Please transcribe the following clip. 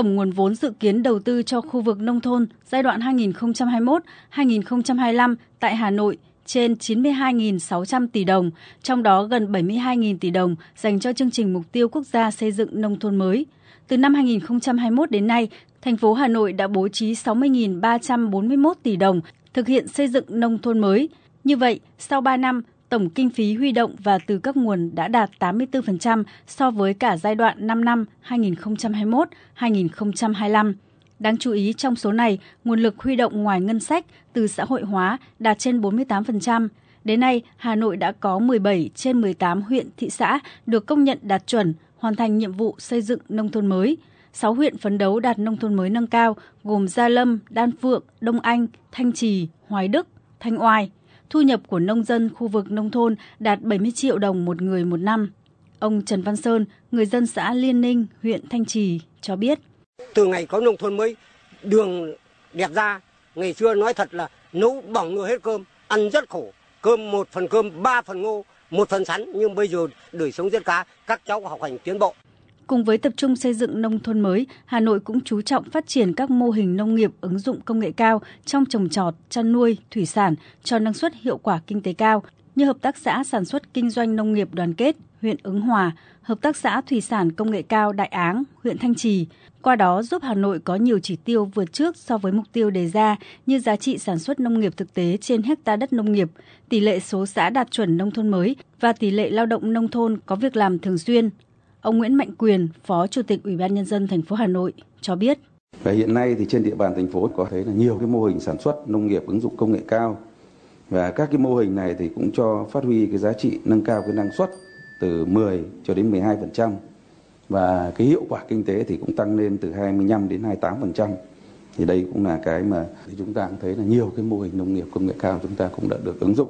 tổng nguồn vốn dự kiến đầu tư cho khu vực nông thôn giai đoạn 2021-2025 tại Hà Nội trên 92.600 tỷ đồng, trong đó gần 72.000 tỷ đồng dành cho chương trình mục tiêu quốc gia xây dựng nông thôn mới. Từ năm 2021 đến nay, thành phố Hà Nội đã bố trí 60.341 tỷ đồng thực hiện xây dựng nông thôn mới. Như vậy, sau 3 năm, tổng kinh phí huy động và từ các nguồn đã đạt 84% so với cả giai đoạn 5 năm 2021-2025. Đáng chú ý trong số này, nguồn lực huy động ngoài ngân sách từ xã hội hóa đạt trên 48%. Đến nay, Hà Nội đã có 17 trên 18 huyện, thị xã được công nhận đạt chuẩn, hoàn thành nhiệm vụ xây dựng nông thôn mới. 6 huyện phấn đấu đạt nông thôn mới nâng cao gồm Gia Lâm, Đan Phượng, Đông Anh, Thanh Trì, Hoài Đức, Thanh Oai. Thu nhập của nông dân khu vực nông thôn đạt 70 triệu đồng một người một năm. Ông Trần Văn Sơn, người dân xã Liên Ninh, huyện Thanh Trì cho biết. Từ ngày có nông thôn mới, đường đẹp ra, ngày xưa nói thật là nấu bỏng người hết cơm, ăn rất khổ. Cơm một phần cơm, ba phần ngô, một phần sắn, nhưng bây giờ đời sống rất cá, các cháu học hành tiến bộ. Cùng với tập trung xây dựng nông thôn mới, Hà Nội cũng chú trọng phát triển các mô hình nông nghiệp ứng dụng công nghệ cao trong trồng trọt, chăn nuôi, thủy sản cho năng suất hiệu quả kinh tế cao như hợp tác xã sản xuất kinh doanh nông nghiệp đoàn kết huyện Ứng Hòa, hợp tác xã thủy sản công nghệ cao Đại Áng, huyện Thanh Trì. Qua đó giúp Hà Nội có nhiều chỉ tiêu vượt trước so với mục tiêu đề ra như giá trị sản xuất nông nghiệp thực tế trên hecta đất nông nghiệp, tỷ lệ số xã đạt chuẩn nông thôn mới và tỷ lệ lao động nông thôn có việc làm thường xuyên. Ông Nguyễn Mạnh Quyền, Phó Chủ tịch Ủy ban nhân dân thành phố Hà Nội cho biết. Và hiện nay thì trên địa bàn thành phố có thấy là nhiều cái mô hình sản xuất nông nghiệp ứng dụng công nghệ cao và các cái mô hình này thì cũng cho phát huy cái giá trị nâng cao cái năng suất từ 10 cho đến 12% và cái hiệu quả kinh tế thì cũng tăng lên từ 25 đến 28%. Thì đây cũng là cái mà chúng ta cũng thấy là nhiều cái mô hình nông nghiệp công nghệ cao chúng ta cũng đã được ứng dụng